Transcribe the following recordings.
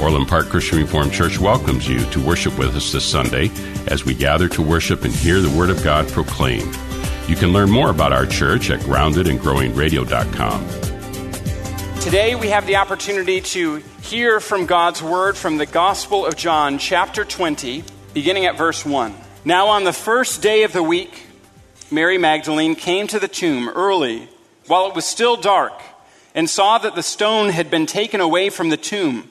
Orland Park Christian Reformed Church welcomes you to worship with us this Sunday as we gather to worship and hear the Word of God proclaimed. You can learn more about our church at groundedandgrowingradio.com. Today we have the opportunity to hear from God's Word from the Gospel of John, chapter 20, beginning at verse 1. Now, on the first day of the week, Mary Magdalene came to the tomb early while it was still dark and saw that the stone had been taken away from the tomb.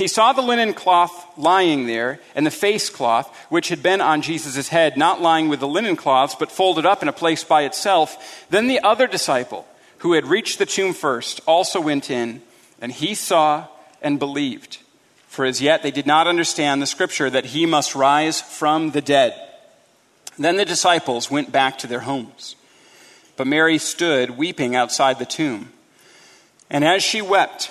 He saw the linen cloth lying there, and the face cloth, which had been on Jesus' head, not lying with the linen cloths, but folded up in a place by itself. Then the other disciple, who had reached the tomb first, also went in, and he saw and believed. For as yet they did not understand the scripture that he must rise from the dead. Then the disciples went back to their homes. But Mary stood weeping outside the tomb. And as she wept,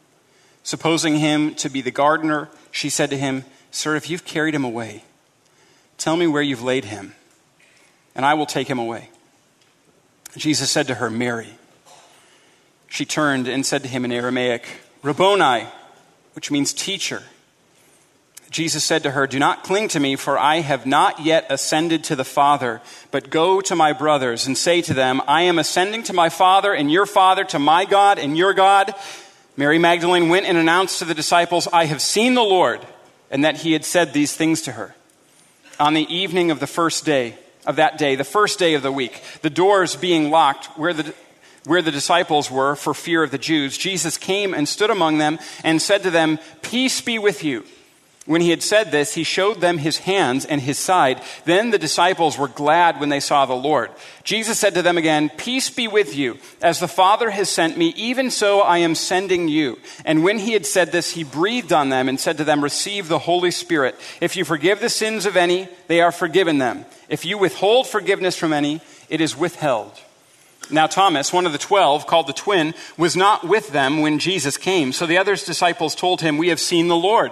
Supposing him to be the gardener, she said to him, Sir, if you've carried him away, tell me where you've laid him, and I will take him away. Jesus said to her, Mary. She turned and said to him in Aramaic, Rabboni, which means teacher. Jesus said to her, Do not cling to me, for I have not yet ascended to the Father, but go to my brothers and say to them, I am ascending to my Father and your Father, to my God and your God. Mary Magdalene went and announced to the disciples, I have seen the Lord, and that he had said these things to her. On the evening of the first day of that day, the first day of the week, the doors being locked where the, where the disciples were for fear of the Jews, Jesus came and stood among them and said to them, Peace be with you. When he had said this, he showed them his hands and his side. Then the disciples were glad when they saw the Lord. Jesus said to them again, Peace be with you. As the Father has sent me, even so I am sending you. And when he had said this, he breathed on them and said to them, Receive the Holy Spirit. If you forgive the sins of any, they are forgiven them. If you withhold forgiveness from any, it is withheld. Now, Thomas, one of the twelve, called the twin, was not with them when Jesus came. So the other disciples told him, We have seen the Lord.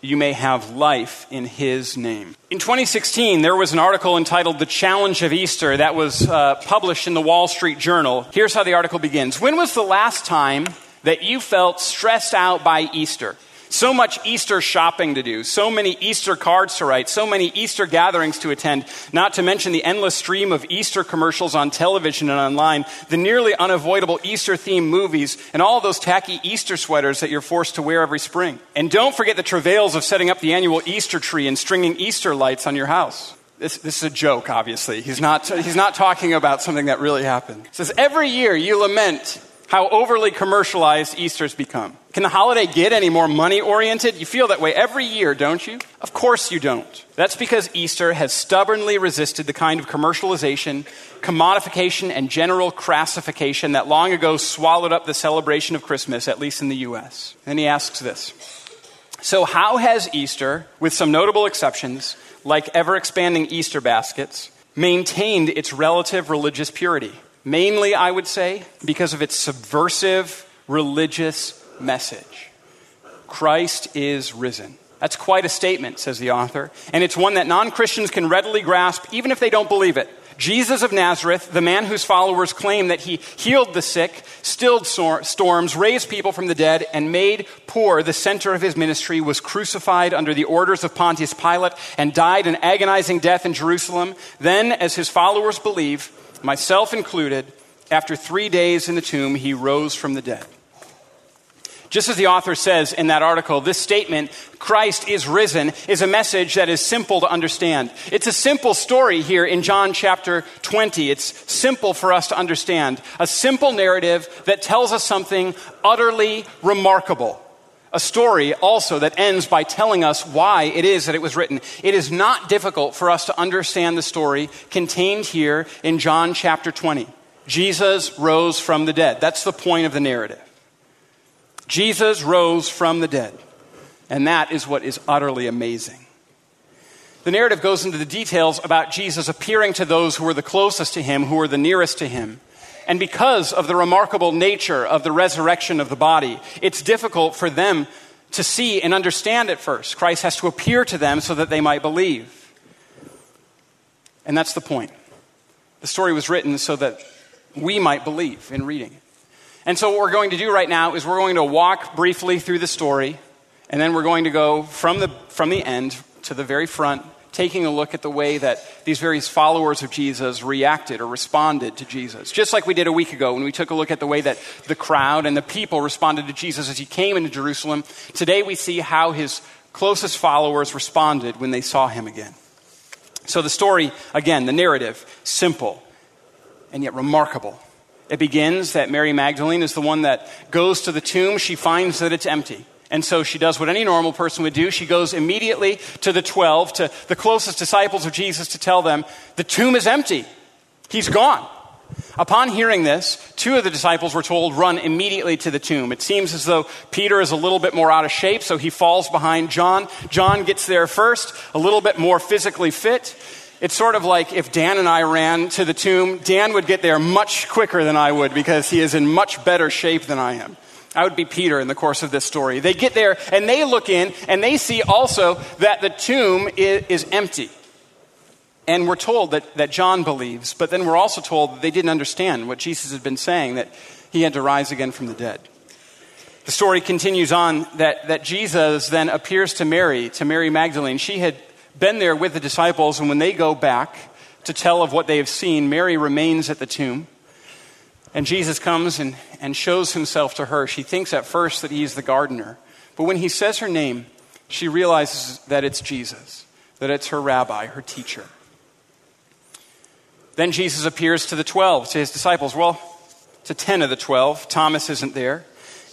you may have life in his name. In 2016, there was an article entitled The Challenge of Easter that was uh, published in the Wall Street Journal. Here's how the article begins When was the last time that you felt stressed out by Easter? So much Easter shopping to do, so many Easter cards to write, so many Easter gatherings to attend, not to mention the endless stream of Easter commercials on television and online, the nearly unavoidable Easter themed movies, and all those tacky Easter sweaters that you're forced to wear every spring. And don't forget the travails of setting up the annual Easter tree and stringing Easter lights on your house. This, this, is a joke, obviously. He's not, he's not talking about something that really happened. He says, Every year you lament how overly commercialized Easter's become. Can the holiday get any more money oriented? You feel that way every year, don't you? Of course you don't. That's because Easter has stubbornly resisted the kind of commercialization, commodification, and general crassification that long ago swallowed up the celebration of Christmas, at least in the U.S. And he asks this So, how has Easter, with some notable exceptions, like ever expanding Easter baskets, maintained its relative religious purity? Mainly, I would say, because of its subversive religious message Christ is risen. That's quite a statement, says the author, and it's one that non Christians can readily grasp even if they don't believe it. Jesus of Nazareth, the man whose followers claim that he healed the sick, stilled storms, raised people from the dead, and made poor the center of his ministry, was crucified under the orders of Pontius Pilate and died an agonizing death in Jerusalem. Then, as his followers believe, myself included, after three days in the tomb, he rose from the dead. Just as the author says in that article, this statement, Christ is risen, is a message that is simple to understand. It's a simple story here in John chapter 20. It's simple for us to understand. A simple narrative that tells us something utterly remarkable. A story also that ends by telling us why it is that it was written. It is not difficult for us to understand the story contained here in John chapter 20. Jesus rose from the dead. That's the point of the narrative. Jesus rose from the dead. And that is what is utterly amazing. The narrative goes into the details about Jesus appearing to those who were the closest to him, who were the nearest to him. And because of the remarkable nature of the resurrection of the body, it's difficult for them to see and understand at first. Christ has to appear to them so that they might believe. And that's the point. The story was written so that we might believe in reading. And so, what we're going to do right now is we're going to walk briefly through the story, and then we're going to go from the, from the end to the very front, taking a look at the way that these various followers of Jesus reacted or responded to Jesus. Just like we did a week ago when we took a look at the way that the crowd and the people responded to Jesus as he came into Jerusalem. Today, we see how his closest followers responded when they saw him again. So, the story, again, the narrative, simple and yet remarkable. It begins that Mary Magdalene is the one that goes to the tomb. She finds that it's empty. And so she does what any normal person would do. She goes immediately to the 12, to the closest disciples of Jesus, to tell them, the tomb is empty. He's gone. Upon hearing this, two of the disciples were told, run immediately to the tomb. It seems as though Peter is a little bit more out of shape, so he falls behind John. John gets there first, a little bit more physically fit. It's sort of like if Dan and I ran to the tomb, Dan would get there much quicker than I would because he is in much better shape than I am. I would be Peter in the course of this story. They get there and they look in and they see also that the tomb is, empty. And we're told that, that John believes, but then we're also told that they didn't understand what Jesus had been saying, that he had to rise again from the dead. The story continues on that, that Jesus then appears to Mary, to Mary Magdalene. She had been there with the disciples, and when they go back to tell of what they have seen, Mary remains at the tomb. And Jesus comes and, and shows himself to her. She thinks at first that he's the gardener. But when he says her name, she realizes that it's Jesus, that it's her rabbi, her teacher. Then Jesus appears to the 12, to his disciples. Well, to 10 of the 12. Thomas isn't there.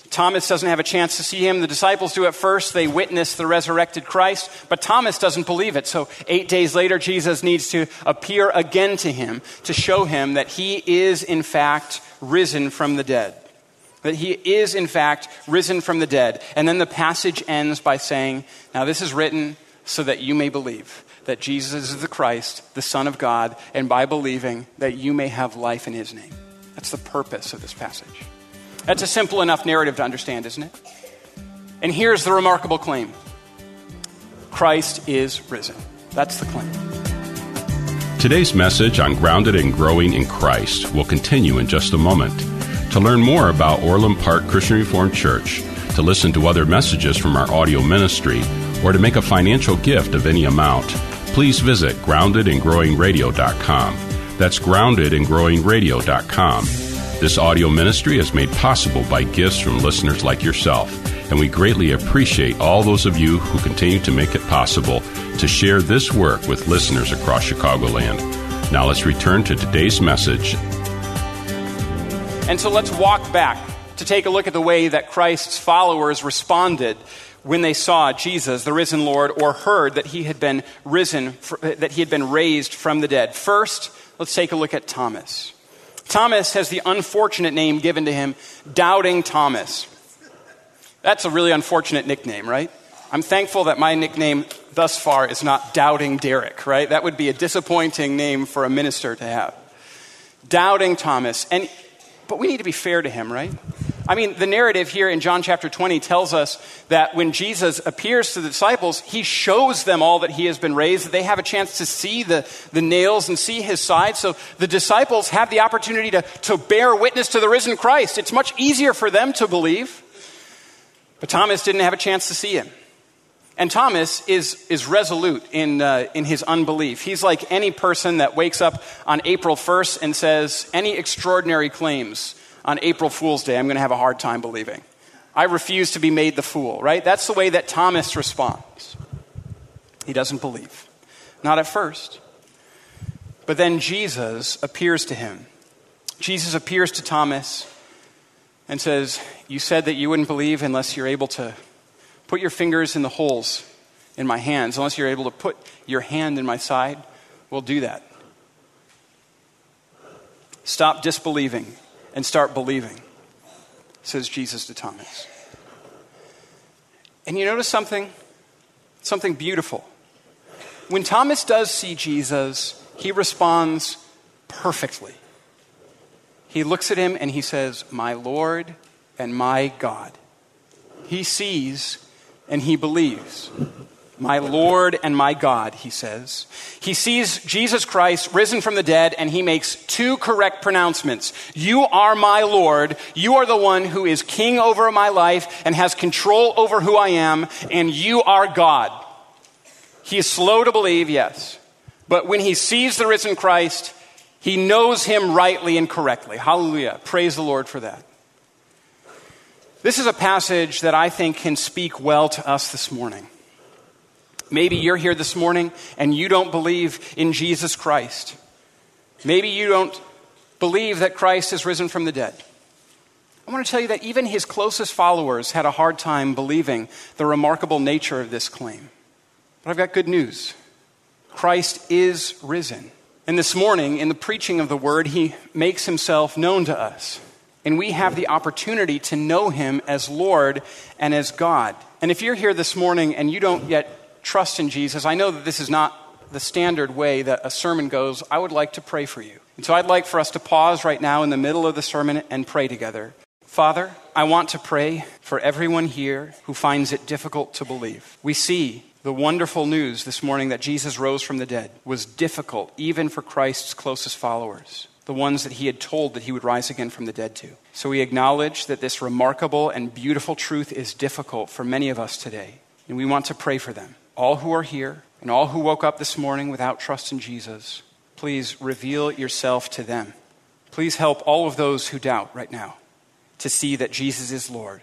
Thomas doesn't have a chance to see him. The disciples do at first. They witness the resurrected Christ, but Thomas doesn't believe it. So, eight days later, Jesus needs to appear again to him to show him that he is, in fact, risen from the dead. That he is, in fact, risen from the dead. And then the passage ends by saying, Now, this is written so that you may believe that Jesus is the Christ, the Son of God, and by believing that you may have life in his name. That's the purpose of this passage. That's a simple enough narrative to understand, isn't it? And here's the remarkable claim Christ is risen. That's the claim. Today's message on Grounded and Growing in Christ will continue in just a moment. To learn more about Orland Park Christian Reformed Church, to listen to other messages from our audio ministry, or to make a financial gift of any amount, please visit groundedandgrowingradio.com. That's groundedandgrowingradio.com. This audio ministry is made possible by gifts from listeners like yourself, and we greatly appreciate all those of you who continue to make it possible to share this work with listeners across Chicagoland. Now let's return to today's message. And so let's walk back to take a look at the way that Christ's followers responded when they saw Jesus, the risen Lord, or heard that he had been risen, that he had been raised from the dead. First, let's take a look at Thomas. Thomas has the unfortunate name given to him, Doubting Thomas. That's a really unfortunate nickname, right? I'm thankful that my nickname thus far is not Doubting Derek, right? That would be a disappointing name for a minister to have. Doubting Thomas. And but we need to be fair to him, right? I mean, the narrative here in John chapter 20 tells us that when Jesus appears to the disciples, he shows them all that he has been raised, that they have a chance to see the, the nails and see his side. So the disciples have the opportunity to, to bear witness to the risen Christ. It's much easier for them to believe. But Thomas didn't have a chance to see him. And Thomas is, is resolute in, uh, in his unbelief. He's like any person that wakes up on April 1st and says, Any extraordinary claims on April Fool's Day, I'm going to have a hard time believing. I refuse to be made the fool, right? That's the way that Thomas responds. He doesn't believe. Not at first. But then Jesus appears to him. Jesus appears to Thomas and says, You said that you wouldn't believe unless you're able to Put your fingers in the holes in my hands. Unless you're able to put your hand in my side, we'll do that. Stop disbelieving and start believing, says Jesus to Thomas. And you notice something? Something beautiful. When Thomas does see Jesus, he responds perfectly. He looks at him and he says, My Lord and my God. He sees and he believes. My Lord and my God, he says. He sees Jesus Christ risen from the dead and he makes two correct pronouncements. You are my Lord. You are the one who is king over my life and has control over who I am, and you are God. He is slow to believe, yes. But when he sees the risen Christ, he knows him rightly and correctly. Hallelujah. Praise the Lord for that. This is a passage that I think can speak well to us this morning. Maybe you're here this morning and you don't believe in Jesus Christ. Maybe you don't believe that Christ has risen from the dead. I want to tell you that even his closest followers had a hard time believing the remarkable nature of this claim. But I've got good news Christ is risen. And this morning, in the preaching of the word, he makes himself known to us and we have the opportunity to know him as Lord and as God. And if you're here this morning and you don't yet trust in Jesus, I know that this is not the standard way that a sermon goes. I would like to pray for you. And so I'd like for us to pause right now in the middle of the sermon and pray together. Father, I want to pray for everyone here who finds it difficult to believe. We see the wonderful news this morning that Jesus rose from the dead was difficult even for Christ's closest followers the ones that he had told that he would rise again from the dead to. So we acknowledge that this remarkable and beautiful truth is difficult for many of us today, and we want to pray for them. All who are here and all who woke up this morning without trust in Jesus, please reveal yourself to them. Please help all of those who doubt right now to see that Jesus is Lord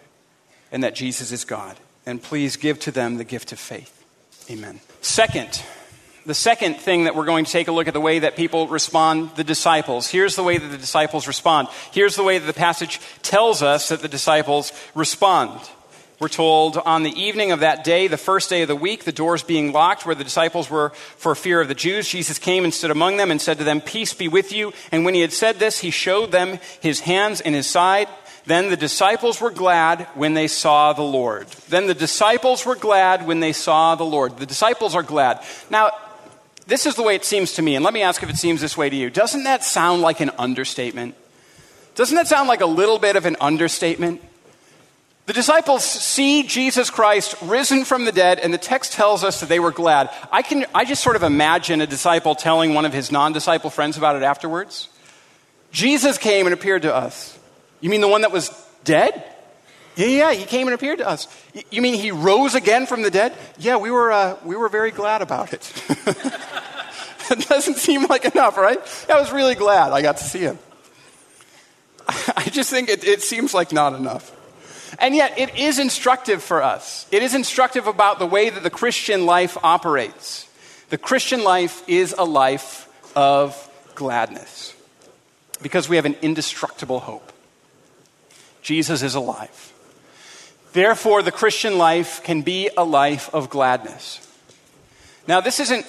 and that Jesus is God. And please give to them the gift of faith. Amen. Second, the second thing that we're going to take a look at the way that people respond, the disciples. Here's the way that the disciples respond. Here's the way that the passage tells us that the disciples respond. We're told on the evening of that day, the first day of the week, the doors being locked where the disciples were for fear of the Jews, Jesus came and stood among them and said to them, Peace be with you. And when he had said this, he showed them his hands and his side. Then the disciples were glad when they saw the Lord. Then the disciples were glad when they saw the Lord. The disciples are glad. Now, this is the way it seems to me, and let me ask if it seems this way to you. Doesn't that sound like an understatement? Doesn't that sound like a little bit of an understatement? The disciples see Jesus Christ risen from the dead, and the text tells us that they were glad. I, can, I just sort of imagine a disciple telling one of his non disciple friends about it afterwards. Jesus came and appeared to us. You mean the one that was dead? Yeah, yeah, he came and appeared to us. You mean he rose again from the dead? Yeah, we were, uh, we were very glad about it. it doesn't seem like enough, right? I was really glad I got to see him. I just think it, it seems like not enough. And yet, it is instructive for us. It is instructive about the way that the Christian life operates. The Christian life is a life of gladness because we have an indestructible hope. Jesus is alive. Therefore, the Christian life can be a life of gladness. Now, this isn't,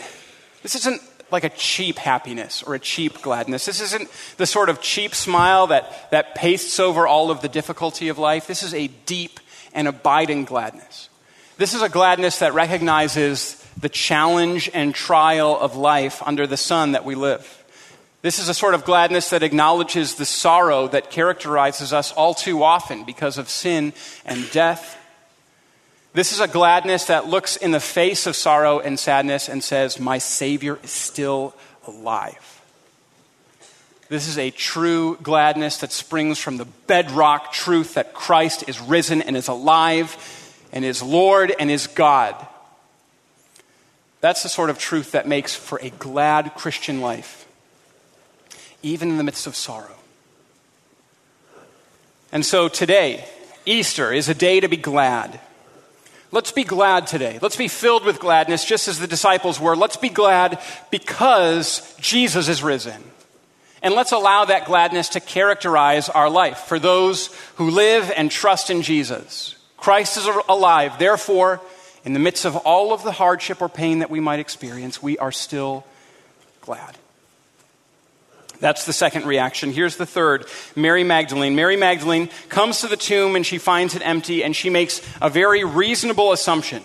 this isn't like a cheap happiness or a cheap gladness. This isn't the sort of cheap smile that, that pastes over all of the difficulty of life. This is a deep and abiding gladness. This is a gladness that recognizes the challenge and trial of life under the sun that we live. This is a sort of gladness that acknowledges the sorrow that characterizes us all too often because of sin and death this is a gladness that looks in the face of sorrow and sadness and says, My Savior is still alive. This is a true gladness that springs from the bedrock truth that Christ is risen and is alive and is Lord and is God. That's the sort of truth that makes for a glad Christian life, even in the midst of sorrow. And so today, Easter is a day to be glad. Let's be glad today. Let's be filled with gladness, just as the disciples were. Let's be glad because Jesus is risen. And let's allow that gladness to characterize our life for those who live and trust in Jesus. Christ is alive. Therefore, in the midst of all of the hardship or pain that we might experience, we are still glad. That's the second reaction. Here's the third Mary Magdalene. Mary Magdalene comes to the tomb and she finds it empty, and she makes a very reasonable assumption.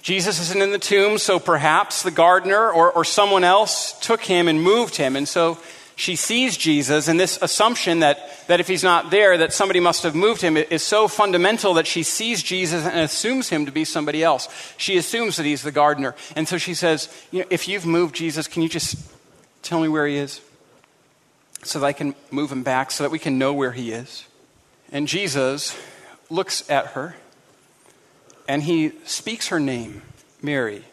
Jesus isn't in the tomb, so perhaps the gardener or, or someone else took him and moved him. And so she sees Jesus, and this assumption that, that if he's not there, that somebody must have moved him is so fundamental that she sees Jesus and assumes him to be somebody else. She assumes that he's the gardener. And so she says, you know, If you've moved Jesus, can you just tell me where he is? So that I can move him back, so that we can know where he is. And Jesus looks at her and he speaks her name, Mary.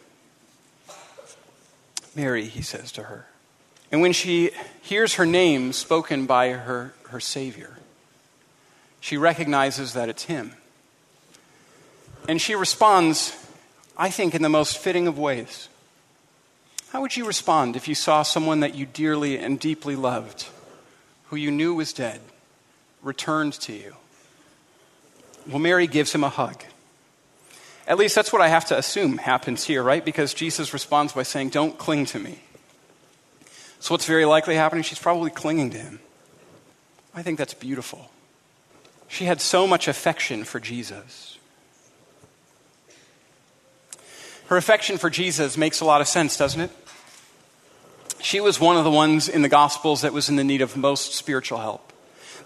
Mary, he says to her. And when she hears her name spoken by her, her Savior, she recognizes that it's him. And she responds, I think, in the most fitting of ways. How would you respond if you saw someone that you dearly and deeply loved who you knew was dead, returned to you. Well, Mary gives him a hug. At least that's what I have to assume happens here, right? Because Jesus responds by saying, Don't cling to me. So, what's very likely happening? She's probably clinging to him. I think that's beautiful. She had so much affection for Jesus. Her affection for Jesus makes a lot of sense, doesn't it? She was one of the ones in the Gospels that was in the need of most spiritual help.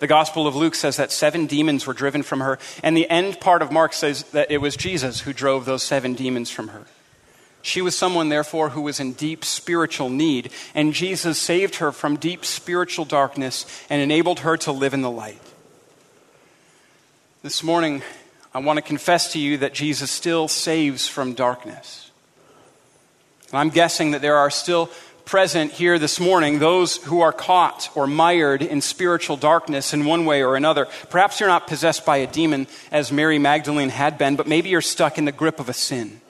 The Gospel of Luke says that seven demons were driven from her, and the end part of Mark says that it was Jesus who drove those seven demons from her. She was someone, therefore, who was in deep spiritual need, and Jesus saved her from deep spiritual darkness and enabled her to live in the light. This morning, I want to confess to you that Jesus still saves from darkness. And I'm guessing that there are still present here this morning, those who are caught or mired in spiritual darkness in one way or another. Perhaps you're not possessed by a demon as Mary Magdalene had been, but maybe you're stuck in the grip of a sin.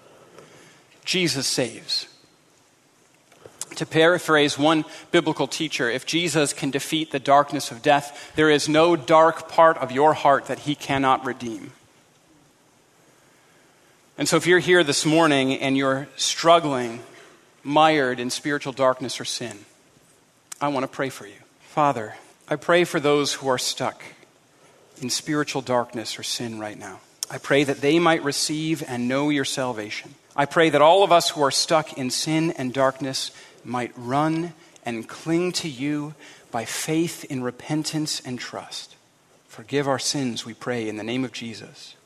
Jesus saves. To paraphrase one biblical teacher, if Jesus can defeat the darkness of death, there is no dark part of your heart that he cannot redeem. And so, if you're here this morning and you're struggling mired in spiritual darkness or sin, I want to pray for you. Father, I pray for those who are stuck in spiritual darkness or sin right now. I pray that they might receive and know your salvation. I pray that all of us who are stuck in sin and darkness might run and cling to you by faith in repentance and trust. Forgive our sins, we pray, in the name of Jesus.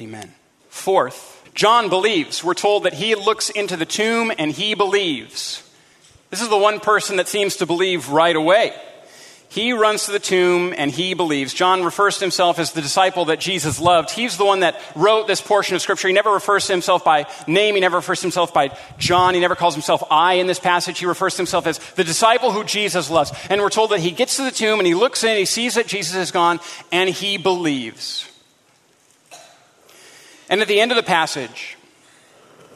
Amen. Fourth, John believes. We're told that he looks into the tomb and he believes. This is the one person that seems to believe right away. He runs to the tomb and he believes. John refers to himself as the disciple that Jesus loved. He's the one that wrote this portion of scripture. He never refers to himself by name. He never refers to himself by John. He never calls himself I in this passage. He refers to himself as the disciple who Jesus loves. And we're told that he gets to the tomb and he looks in, he sees that Jesus is gone, and he believes. And at the end of the passage,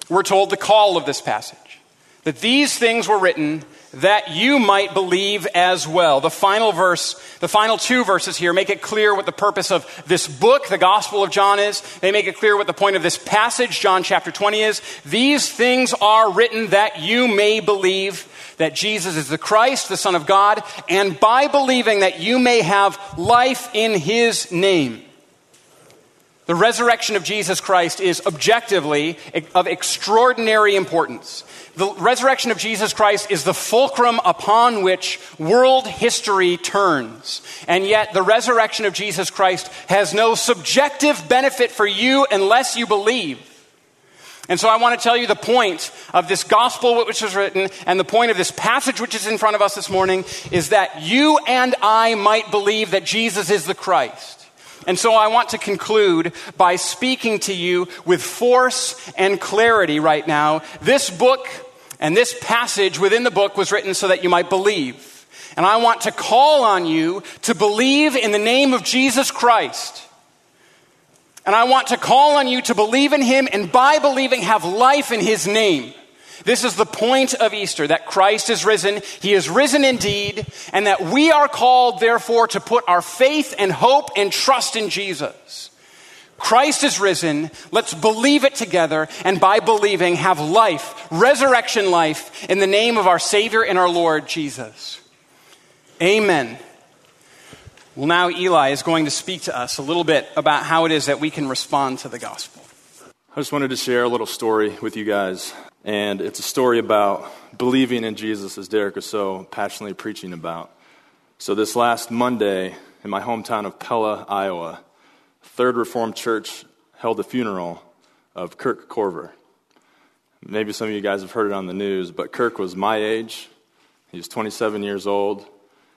we're told the call of this passage that these things were written that you might believe as well. The final verse, the final two verses here make it clear what the purpose of this book, the Gospel of John, is. They make it clear what the point of this passage, John chapter 20, is. These things are written that you may believe that Jesus is the Christ, the Son of God, and by believing that you may have life in His name. The resurrection of Jesus Christ is objectively of extraordinary importance. The resurrection of Jesus Christ is the fulcrum upon which world history turns. And yet, the resurrection of Jesus Christ has no subjective benefit for you unless you believe. And so I want to tell you the point of this gospel which was written and the point of this passage which is in front of us this morning is that you and I might believe that Jesus is the Christ. And so I want to conclude by speaking to you with force and clarity right now. This book and this passage within the book was written so that you might believe. And I want to call on you to believe in the name of Jesus Christ. And I want to call on you to believe in him and by believing have life in his name. This is the point of Easter that Christ is risen. He is risen indeed, and that we are called, therefore, to put our faith and hope and trust in Jesus. Christ is risen. Let's believe it together, and by believing, have life, resurrection life, in the name of our Savior and our Lord Jesus. Amen. Well, now Eli is going to speak to us a little bit about how it is that we can respond to the gospel. I just wanted to share a little story with you guys. And it's a story about believing in Jesus, as Derek was so passionately preaching about. So, this last Monday, in my hometown of Pella, Iowa, Third Reformed Church held a funeral of Kirk Korver. Maybe some of you guys have heard it on the news, but Kirk was my age. He was 27 years old,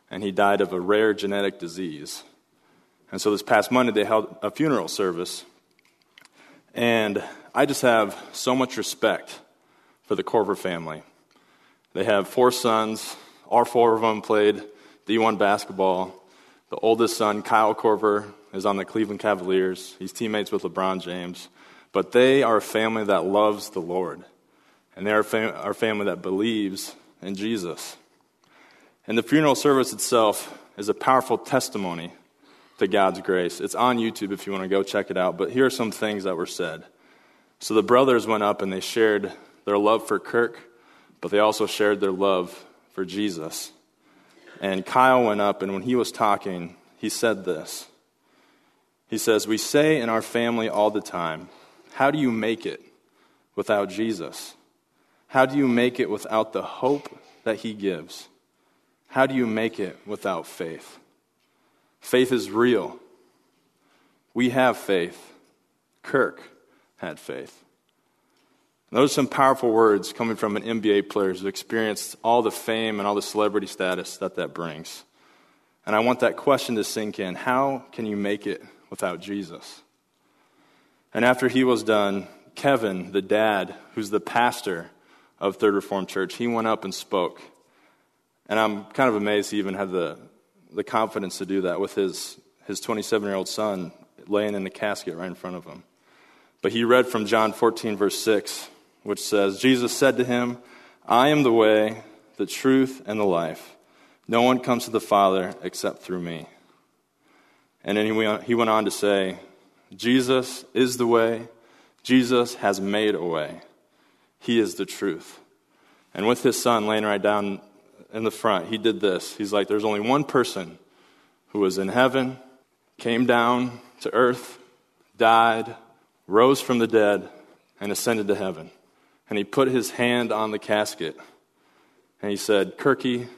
and he died of a rare genetic disease. And so, this past Monday, they held a funeral service and I just have so much respect for the Korver family. They have four sons. All four of them played D1 basketball. The oldest son, Kyle Korver, is on the Cleveland Cavaliers. He's teammates with LeBron James. But they are a family that loves the Lord. And they are a, fam- a family that believes in Jesus. And the funeral service itself is a powerful testimony to God's grace. It's on YouTube if you want to go check it out. But here are some things that were said. So the brothers went up and they shared their love for Kirk, but they also shared their love for Jesus. And Kyle went up, and when he was talking, he said this. He says, We say in our family all the time, How do you make it without Jesus? How do you make it without the hope that he gives? How do you make it without faith? Faith is real. We have faith. Kirk had faith. Those are some powerful words coming from an NBA player who's experienced all the fame and all the celebrity status that that brings. And I want that question to sink in. How can you make it without Jesus? And after he was done, Kevin, the dad, who's the pastor of Third Reformed Church, he went up and spoke. And I'm kind of amazed he even had the the confidence to do that with his, his 27 year old son laying in the casket right in front of him. But he read from John 14, verse 6, which says, Jesus said to him, I am the way, the truth, and the life. No one comes to the Father except through me. And then he went, on to say, Jesus is the way. Jesus has made a way. He is the truth. And with his son laying right down in the front, he did this. He's like, There's only one person who was in heaven, came down to earth, died, rose from the dead, and ascended to heaven. And he put his hand on the casket and he said, Kirky,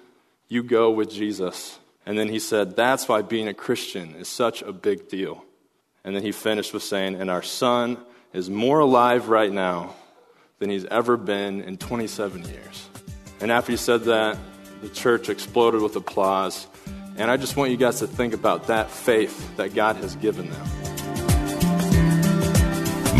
you go with Jesus And then he said, That's why being a Christian is such a big deal. And then he finished with saying, And our son is more alive right now than he's ever been in 27 years. And after he said that, the church exploded with applause. And I just want you guys to think about that faith that God has given them.